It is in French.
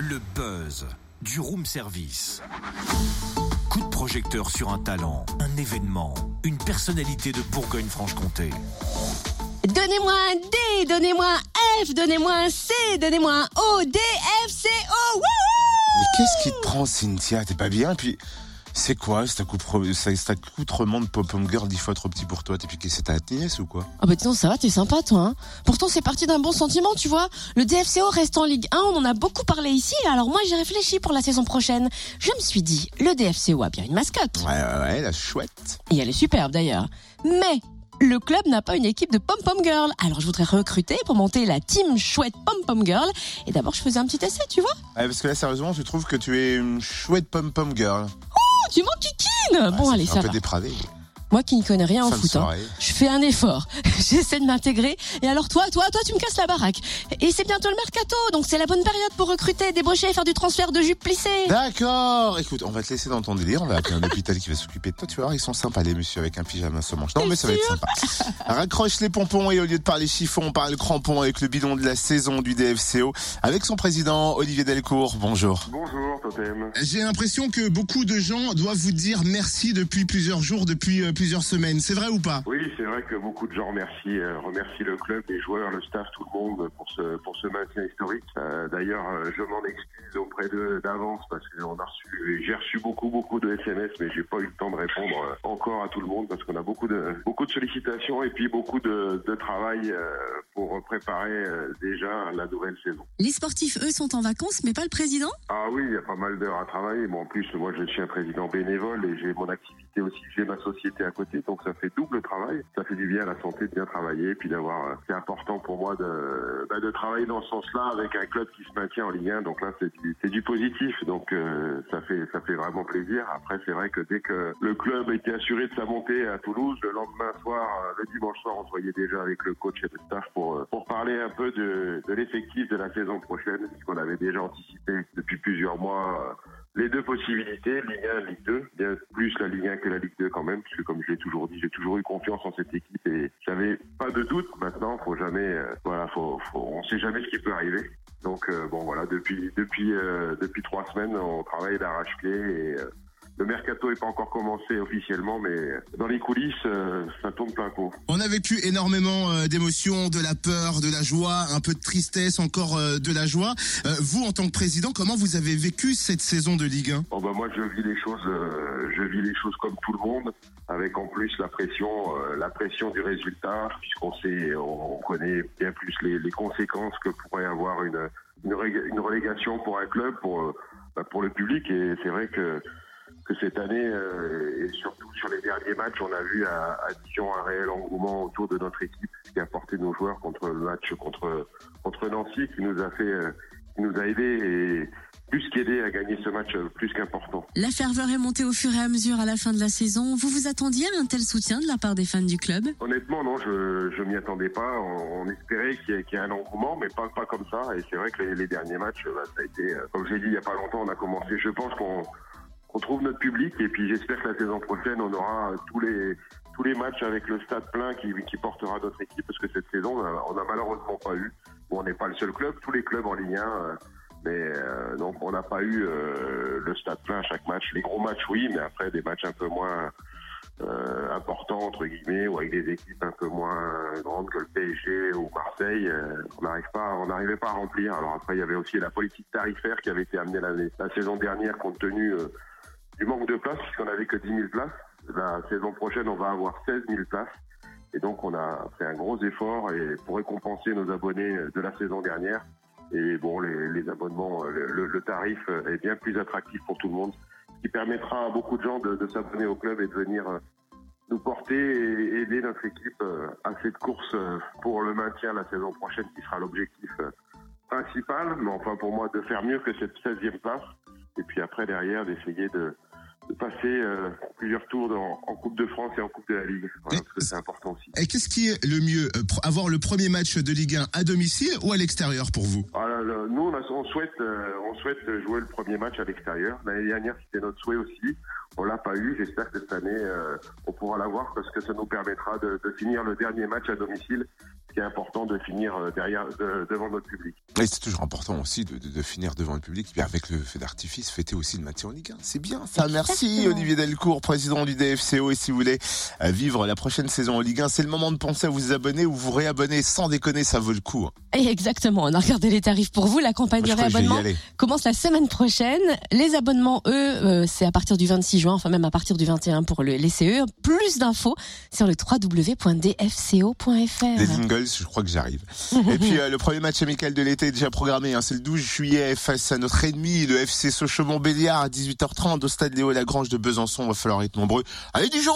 Le buzz du room service. Coup de projecteur sur un talent, un événement, une personnalité de Bourgogne-Franche-Comté. Donnez-moi un D, donnez-moi un F, donnez-moi un C, donnez-moi un O, D, F, C, O. Wouhou Mais qu'est-ce qui te prend, Cynthia? T'es pas bien Puis, c'est quoi cet accoutrement, de pop-up girl dix fois trop petit pour toi T'es piqué, c'est ta nièce ou quoi Ah bah donc, ça va, t'es sympa toi. Hein Pourtant c'est parti d'un bon sentiment, tu vois. Le DFCO reste en Ligue 1, on en a beaucoup parlé ici, alors moi j'ai réfléchi pour la saison prochaine. Je me suis dit, le DFCO a bien une mascotte. Ouais, ouais, ouais, la chouette. Et elle est superbe d'ailleurs. Mais le club n'a pas une équipe de pom-pom girl. Alors je voudrais recruter pour monter la team chouette pom-pom girl. Et d'abord je faisais un petit essai, tu vois. Ouais, parce que là, sérieusement, je trouve que tu es une chouette pom-pom girl. Oh, tu m'enquiquines Bon Ouais, allez, c'est ça un peu va. dépravé. Moi qui ne connais rien en foot, hein, je fais un effort. J'essaie de m'intégrer. Et alors toi, toi, toi, tu me casses la baraque. Et c'est bientôt le mercato, donc c'est la bonne période pour recruter, débaucher et faire du transfert de jupes plissées. D'accord. Écoute, on va te laisser dans ton délire. On va appeler un hôpital qui va s'occuper de toi. Tu vas voir, ils sont sympas, les messieurs, avec un pyjama se manche. Non, mais ça va être sympa. Raccroche les pompons et au lieu de parler chiffon, on parle crampon avec le bidon de la saison du DFCO avec son président Olivier Delcourt. Bonjour. Bonjour Totem. J'ai l'impression que beaucoup de gens doivent vous dire merci depuis plusieurs jours, depuis euh, C'est vrai ou pas? Oui, c'est vrai que beaucoup de gens remercient, euh, remercient le club, les joueurs, le staff, tout le monde pour ce, pour ce maintien historique. Euh, D'ailleurs, euh, je m'en excuse auprès d'avance parce que on a reçu, j'ai reçu beaucoup, beaucoup de SMS, mais j'ai pas eu le temps de répondre euh, encore à tout le monde parce qu'on a beaucoup de, beaucoup de sollicitations et puis beaucoup de, de travail pour préparer euh, déjà la nouvelle saison. Les sportifs, eux, sont en vacances, mais pas le président? Ah oui, il y a pas mal d'heures à travailler. Bon, en plus, moi, je suis un président bénévole et j'ai mon activité aussi, j'ai ma société à côté, donc ça fait double travail. Ça fait du bien à la santé de bien travailler, puis d'avoir. euh, C'est important pour moi de, bah, de travailler dans ce sens-là avec un club qui se maintient en Ligue 1. Donc là, c'est du, c'est du positif. Donc euh, ça fait ça fait vraiment plaisir. Après, c'est vrai que dès que le club a été assuré de sa montée à Toulouse, le lendemain soir, le dimanche soir, on se voyait déjà avec le coach et le staff pour euh, pour parler un peu de, l'effectif de la saison prochaine, puisqu'on avait déjà anticipé depuis plusieurs mois. euh, les deux possibilités, Ligue 1 Ligue 2, bien plus la Ligue 1 que la Ligue 2 quand même, puisque comme je l'ai toujours dit, j'ai toujours eu confiance en cette équipe et j'avais pas de doute. Maintenant, faut jamais, euh, voilà, faut, faut, sait jamais ce qui peut arriver. Donc bon, voilà, depuis depuis depuis trois semaines, on travaille d'arrache-pied et le mercato n'est pas encore commencé officiellement, mais dans les coulisses, euh, ça tourne plein pot. On a vécu énormément euh, d'émotions, de la peur, de la joie, un peu de tristesse, encore euh, de la joie. Euh, vous, en tant que président, comment vous avez vécu cette saison de Ligue 1 Bon bah moi je vis les choses, je vis les choses comme tout le monde, avec en plus la pression, la pression du résultat, puisqu'on sait, on, on connaît bien plus les, les conséquences que pourrait avoir une une, relégation pour un club, pour bah, pour le public. Et c'est vrai que que cette année euh, et surtout sur les derniers matchs, on a vu à, à Dijon un réel engouement autour de notre équipe, ce qui a porté nos joueurs contre le match contre contre Nancy, qui nous a fait, euh, qui nous a aidé et plus qu'aidé à gagner ce match euh, plus qu'important. La ferveur est montée au fur et à mesure à la fin de la saison. Vous vous attendiez à un tel soutien de la part des fans du club? Honnêtement, non, je je m'y attendais pas. On, on espérait qu'il y, ait- qu'il y ait un engouement, mais pas pas comme ça. Et c'est vrai que les, les derniers matchs, bah, ça a été, euh, comme je l'ai dit il y a pas longtemps, on a commencé. Je pense qu'on qu'on trouve notre public et puis j'espère que la saison prochaine, on aura euh, tous les tous les matchs avec le stade plein qui, qui portera notre équipe parce que cette saison, on a, malheureusement pas eu. Bon, on n'est pas le seul club, tous les clubs en Ligue 1. euh, mais euh, donc on n'a pas eu euh, le stade plein à chaque match. Les gros matchs, oui, mais après des matchs un peu moins euh, importants entre guillemets ou avec des équipes un peu moins grandes que le PSG ou Marseille, euh, on n'arrive pas, on n'arrivait pas à remplir. Alors après, il y avait aussi la politique tarifaire qui avait été amenée l'année- la saison dernière compte tenu euh, du manque de places puisqu'on n'avait que 10 000 places. La saison prochaine, on va avoir 16 000 places. Et donc, on a fait un gros effort et pour récompenser nos abonnés de la saison dernière. Et bon, les, abonnements, le, tarif est bien plus attractif pour tout le monde, ce qui permettra à beaucoup de gens de, de s'abonner au club et de venir euh, nous porter et aider notre équipe euh, à cette course euh, pour le maintien la saison prochaine, qui sera l'objectif principal. Mais enfin, pour moi, de faire mieux que cette 16e place. Et puis après, derrière, d'essayer de, de passer euh, plusieurs tours dans- en Coupe de France et en Coupe de la Ligue. Voilà, parce que c'est important aussi. Et qu'est-ce qui est le mieux euh, Avoir le premier match de Ligue 1 à domicile ou à l'extérieur pour vous? Ah, là, là, nous, on, a- on souhaite, euh, on souhaite jouer le premier match à l'extérieur. L'année dernière, c'était notre souhait aussi. On l'a pas eu. J'espère que cette année, euh, on pourra l'avoir parce que ça nous permettra de, de finir le dernier match à domicile, ce qui est important de finir euh, derrière de- devant notre public. Et c'est toujours important aussi de, de, de finir devant le public, et puis avec le feu d'artifice, fêter aussi le maintien en Ligue 1. C'est bien ça. Merci. Olivier Delcourt, président du DFCO. Et si vous voulez euh, vivre la prochaine saison en Ligue 1, c'est le moment de penser à vous abonner ou vous réabonner. Sans déconner, ça vaut le coup. hein. Et exactement, on a regardé les tarifs pour vous. La campagne de réabonnement commence la semaine prochaine. Les abonnements, eux, euh, c'est à partir du 26 juin, enfin même à partir du 21 pour le, les CE. Plus d'infos sur le www.dfco.fr. Je crois que j'arrive. Et puis euh, le premier match amical de l'été est déjà programmé. hein. c'est le 12 juillet face à notre ennemi, le FC Sochaux-Montbéliard à 18h30 au stade Léo Lagrange de Besançon. Il va falloir être nombreux. Allez Dijon